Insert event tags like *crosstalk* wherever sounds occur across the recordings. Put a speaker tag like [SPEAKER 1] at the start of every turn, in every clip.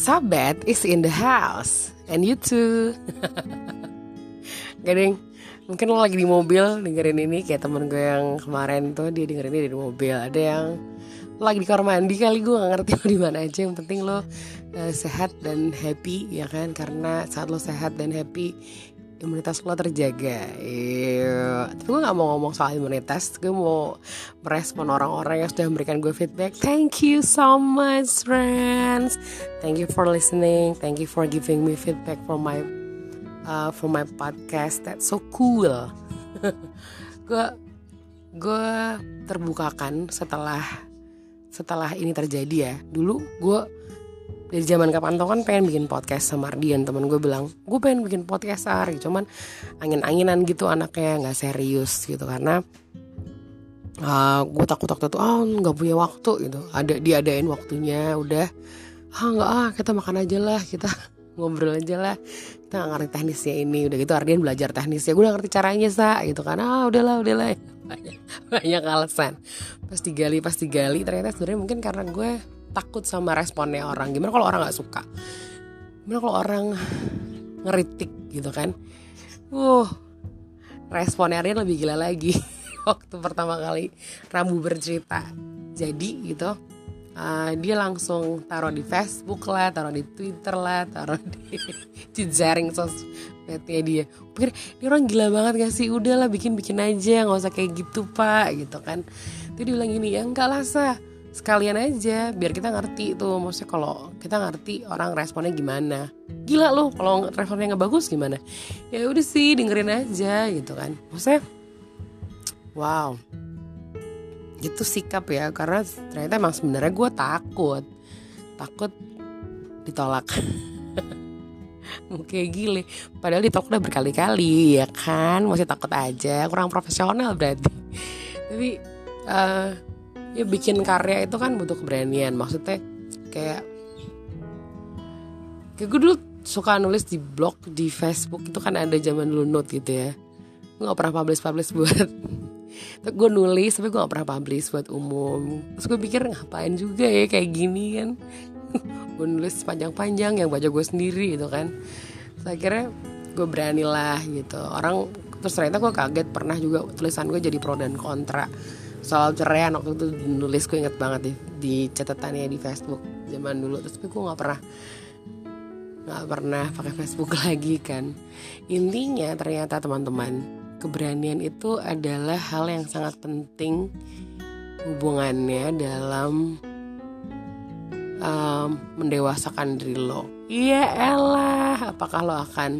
[SPEAKER 1] Sabet is in the house. And you too. Gak ding. Mungkin lo lagi di mobil dengerin ini. Kayak temen gue yang kemarin tuh Dia dengerin ini di mobil. Ada yang lagi di kamar mandi kali Gue gak ngerti lo di mana aja. Yang penting lo uh, sehat dan happy ya kan? Karena saat lo sehat dan happy imunitas lo terjaga. Iya. Tapi gue gak mau ngomong soal imunitas. Gue mau merespon orang-orang yang sudah memberikan gue feedback. Thank you so much, friends. Thank you for listening. Thank you for giving me feedback for my uh, for my podcast. That's so cool. *laughs* gue gue terbukakan setelah setelah ini terjadi ya. Dulu gue dari zaman kapan tau kan pengen bikin podcast sama Ardian. Teman gue bilang gue pengen bikin podcast hari cuman angin-anginan gitu anaknya nggak serius gitu. Karena uh, gue takut waktu itu ah oh, nggak punya waktu gitu. Ada diadain waktunya udah. Ah nggak ah kita makan aja lah kita *laughs* ngobrol aja lah. Kita gak ngerti teknisnya ini. Udah gitu Ardian belajar teknisnya. Gue udah ngerti caranya sa gitu kan. Ah udahlah udahlah *laughs* banyak banyak alasan. Pas digali pas digali ternyata sebenarnya mungkin karena gue takut sama responnya orang gimana kalau orang nggak suka gimana kalau orang ngeritik gitu kan uh responnya Rian lebih gila lagi *laughs* waktu pertama kali Rambu bercerita jadi gitu uh, dia langsung taruh di Facebook lah, taruh di Twitter lah, taruh di *laughs* jejaring sosmednya dia. Pikir dia orang gila banget gak sih? Udahlah bikin bikin aja, nggak usah kayak gitu pak, gitu kan. Jadi dia bilang gini ya enggak lah sah sekalian aja biar kita ngerti tuh maksudnya kalau kita ngerti orang responnya gimana. Gila loh kalau responnya nggak bagus gimana? Ya udah sih dengerin aja gitu kan. Maksudnya wow. Itu sikap ya karena ternyata emang sebenarnya gue takut. Takut ditolak. *laughs* Kayak gile padahal ditolak udah berkali-kali ya kan? Masih takut aja kurang profesional berarti. Tapi uh, ya bikin karya itu kan butuh keberanian. Maksudnya kayak kayak gue dulu suka nulis di blog di Facebook. Itu kan ada zaman dulu note gitu ya. Gue gak pernah publish publish buat *laughs* gue nulis tapi gue gak pernah publish buat umum. Terus gue pikir ngapain juga ya kayak gini kan? *laughs* Gue nulis panjang-panjang yang baca gue sendiri gitu kan. Saya kira gue berani lah gitu. Orang terus ternyata gue kaget. Pernah juga tulisan gue jadi pro dan kontra soal ceraian waktu itu nulis gue inget banget di, di catatannya di Facebook zaman dulu. Terus gue nggak pernah nggak pernah pakai Facebook *laughs* lagi kan. Intinya ternyata teman-teman keberanian itu adalah hal yang sangat penting hubungannya dalam um, mendewasakan diri lo. Iya elah apakah lo akan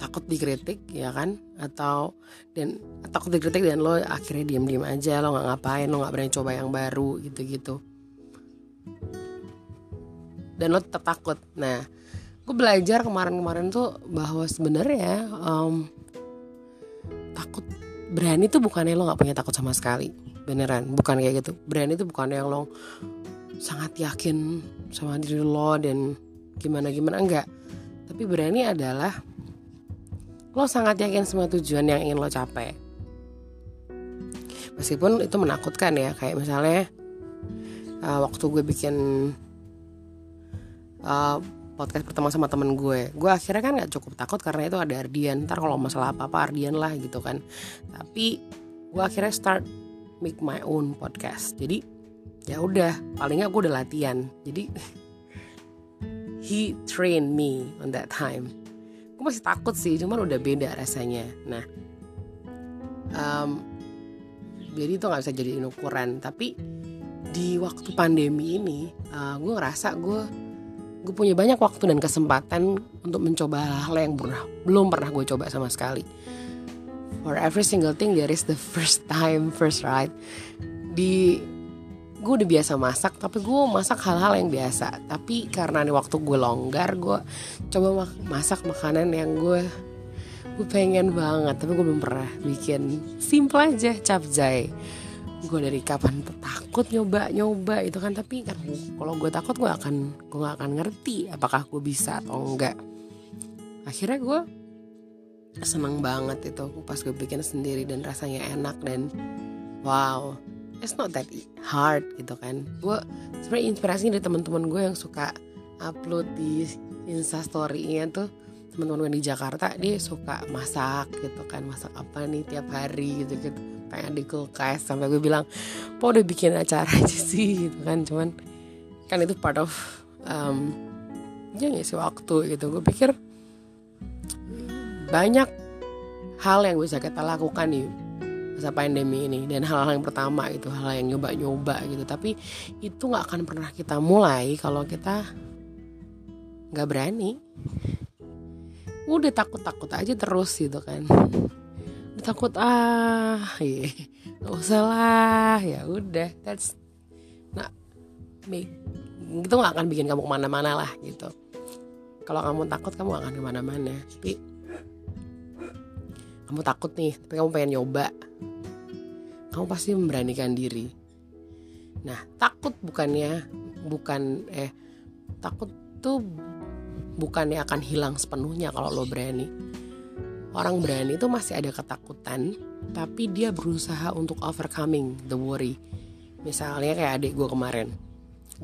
[SPEAKER 1] takut dikritik ya kan atau dan takut dikritik dan lo akhirnya diem aja lo nggak ngapain lo nggak berani coba yang baru gitu gitu dan lo tetap takut. Nah gue belajar kemarin-kemarin tuh bahwa sebenarnya um, takut berani tuh bukannya lo nggak punya takut sama sekali. Beneran bukan kayak gitu. Berani tuh bukan yang lo sangat yakin sama diri lo dan gimana gimana enggak. Tapi berani adalah lo sangat yakin semua tujuan yang ingin lo capai? Meskipun itu menakutkan ya kayak misalnya uh, waktu gue bikin uh, podcast pertama sama temen gue gue akhirnya kan nggak cukup takut karena itu ada Ardian. Ntar kalau masalah apa apa Ardian lah gitu kan. Tapi gue akhirnya start make my own podcast. Jadi ya udah palingnya gue udah latihan. Jadi *laughs* he trained me on that time gue masih takut sih cuman udah beda rasanya. Nah um, jadi itu nggak bisa jadi ukuran. Tapi di waktu pandemi ini uh, gue ngerasa gue gue punya banyak waktu dan kesempatan untuk mencoba hal, -hal yang pernah belum pernah gue coba sama sekali. For every single thing there is the first time first right di gue udah biasa masak tapi gue masak hal-hal yang biasa. Tapi karena nih waktu gue longgar gue coba masak makanan yang gue gue pengen banget tapi gue belum pernah bikin. Simple aja capjay gue dari kapan takut nyoba nyoba itu kan tapi kan kalau gue takut gue akan gue gak akan ngerti apakah gue bisa atau enggak akhirnya gue seneng banget itu pas gue bikin sendiri dan rasanya enak dan wow it's not that hard gitu kan. Gue sebenarnya inspirasinya dari teman-teman gue yang suka upload di instastorynya tuh teman-teman gue di Jakarta dia suka masak gitu kan. Masak apa nih tiap hari gitu gitu. Pengen di kulkas sampai gue bilang po udah bikin acara aja sih gitu kan. Cuman kan itu part of um, ya ngisi waktu gitu. Gue pikir banyak hal yang bisa kita lakukan nih masa pandemi ini dan hal-hal yang pertama itu hal yang nyoba-nyoba gitu. Tapi itu nggak akan pernah kita mulai kalau kita nggak berani. Udah takut-takut aja terus gitu kan. Udah takut ah iya nggak usah lah. Ya udah that's nah itu nggak akan bikin kamu ke mana-mana lah gitu. Kalau kamu takut kamu gak akan ke mana-mana. Tapi kamu takut nih tapi kamu pengen nyoba kamu pasti memberanikan diri. Nah takut bukannya bukan eh takut tuh bukannya akan hilang sepenuhnya kalau lo berani. Orang berani itu masih ada ketakutan tapi dia berusaha untuk overcoming the worry. Misalnya kayak adik gue kemarin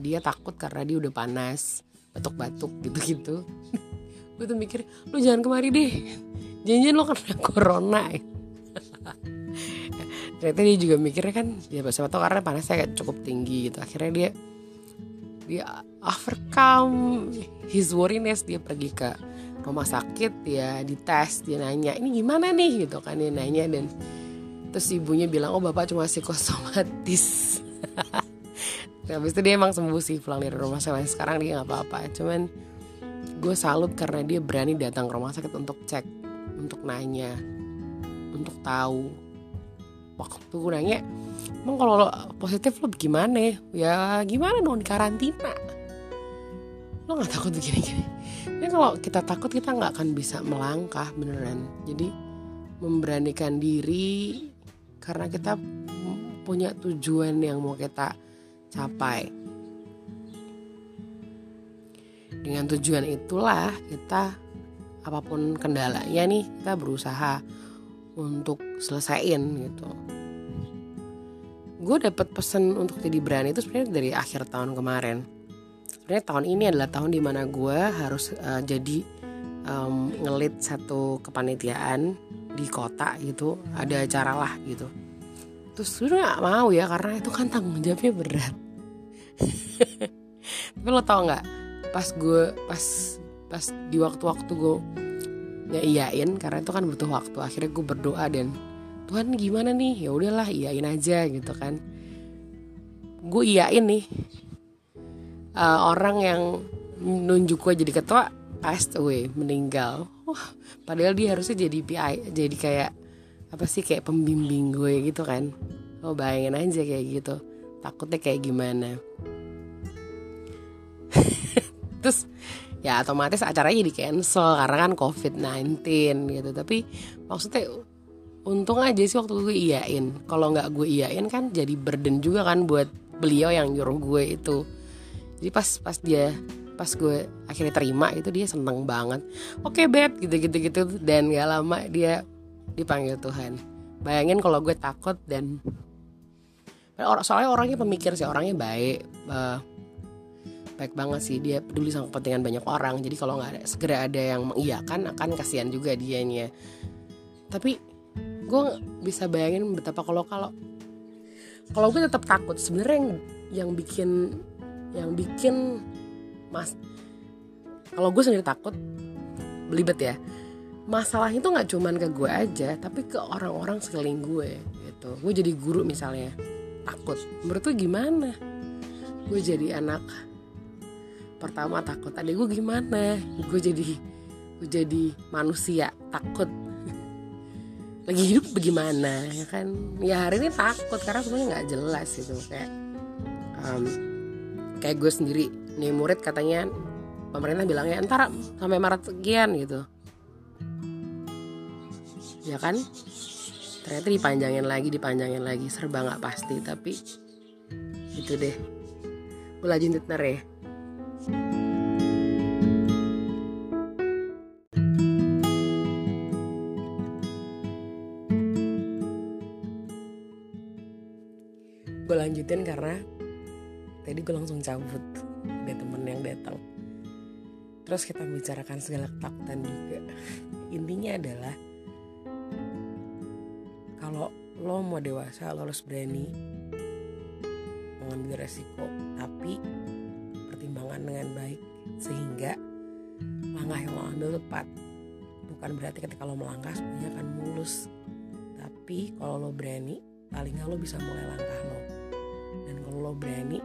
[SPEAKER 1] dia takut karena dia udah panas batuk-batuk gitu-gitu. *laughs* Gue tuh mikir lo jangan kemari deh. Janjian lo kena corona ternyata dia juga mikirnya kan ya siapa tau karena panasnya cukup tinggi gitu. Akhirnya dia dia overcome his worriness dia pergi ke rumah sakit dia dites dia nanya ini gimana nih? Gitu kan dia nanya dan terus ibunya bilang oh bapak cuma psikosomatis. *laughs* Habis itu dia emang sembuh sih pulang dari rumah sakit. Sekarang dia nggak apa-apa. Cuman gue salut karena dia berani datang ke rumah sakit untuk cek untuk nanya untuk tahu waktu gue nanya emang kalau lo positif lo gimana ya? Gimana dong di karantina. Lo nggak takut begini-gini ini kalau kita takut kita nggak akan bisa melangkah beneran. Jadi memberanikan diri karena kita punya tujuan yang mau kita capai. Dengan tujuan itulah kita apa pun kendalanya nih kita berusaha untuk selesaiin gitu. Gue dapet pesan untuk jadi berani itu sebenarnya dari akhir tahun kemarin. Sebenarnya tahun ini adalah tahun di mana gue harus uh, jadi um, ngelit satu kepanitiaan di kota gitu. Ada acara lah gitu. Terus gue gak mau ya karena itu kan tanggung jawabnya berat. *laughs* Tapi lo tau nggak? Pas gue pas pas di waktu-waktu gue ya iyain karena itu kan butuh waktu. Akhirnya gue berdoa dan Tuhan gimana nih? Ya udahlah iyain aja gitu kan. Gue iyain nih uh, orang yang nunjuk gue jadi ketua passed away meninggal. Wah padahal dia harusnya jadi PI jadi kayak apa sih kayak pembimbing gue gitu kan. Oh bayangin aja kayak gitu. Takutnya kayak gimana. *laughs* Terus ya otomatis acaranya jadi cancel karena kan covid-19 gitu. Tapi maksudnya untung aja sih waktu gue iyain. Kalau nggak gue iyain kan jadi burden juga kan buat beliau yang nyuruh gue itu. Jadi pas pas dia pas gue akhirnya terima itu dia seneng banget. Oke okay, beb gitu gitu gitu. Dan gak lama dia dipanggil Tuhan. Bayangin kalau gue takut dan soalnya orangnya pemikir sih orangnya baik uh, baik banget sih. Dia peduli sama kepentingan banyak orang. Jadi kalau nggak segera ada yang mengiyakan akan kasihan juga dianya. Tapi gue bisa bayangin betapa kalau kalau kalau gue tetap takut. Sebenarnya yang yang bikin yang bikin mas kalau gue sendiri takut belibet ya. Masalah itu nggak cuman ke gue aja tapi ke orang-orang sekeliling gue gitu. Gue jadi guru misalnya takut. Menurut tuh gimana? Gue jadi anak pertama takut. Adik gue gimana? Gue jadi gue jadi manusia. Takut. *laughs* Lagi hidup bagaimana ya kan? Ya hari ini takut karena semuanya nggak jelas itu kayak um, kayak gue sendiri. Nih murid katanya pemerintah bilangnya entar sampai Maret sekian gitu. Ya kan? Ternyata dipanjangin lagi dipanjangin lagi. Serba nggak pasti tapi itu deh. Gue lanjut ya gue lanjutin karena tadi gue langsung cabut ada temen yang datang. Terus kita bicarakan segala ketakutan juga. *laughs* Intinya adalah kalau lo mau dewasa lo harus berani mengambil resiko. Tapi pertimbangan dengan baik sehingga langkah yang lo ambil tepat. Bukan berarti ketika lo melangkah semuanya akan mulus. Tapi kalau lo berani paling nggak lo bisa mulai langkah lo. Dan kalau lo berani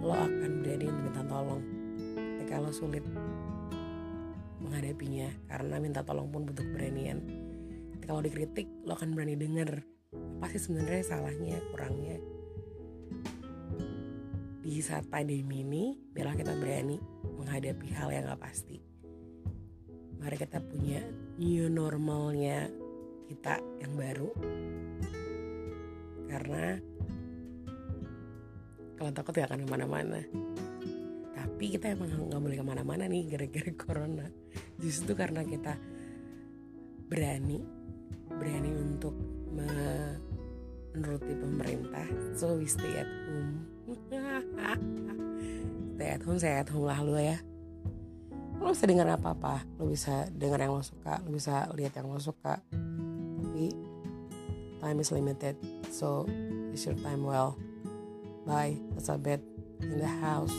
[SPEAKER 1] lo akan berani untuk minta tolong ketika lo sulit menghadapinya karena minta tolong pun butuh keberanian. Ketika lo dikritik lo akan berani denger apa sih sebenarnya salahnya kurangnya di saat pandemi ini biarlah kita berani menghadapi hal yang gak pasti. Mari kita punya new normalnya kita yang baru. Karena kalau takut gak akan ke mana-mana. Tapi kita emang nggak boleh ke mana-mana nih gara-gara *laughs* corona. Justru karena kita berani berani untuk menuruti pemerintah so we stay at home. *laughs* Stay at home stay at home lah lu ya. Lo bisa dengar apa apa lo bisa dengar yang lo suka lo bisa lihat yang lo suka. Tapi time is limited so use your time well. Bye that's a bit in the house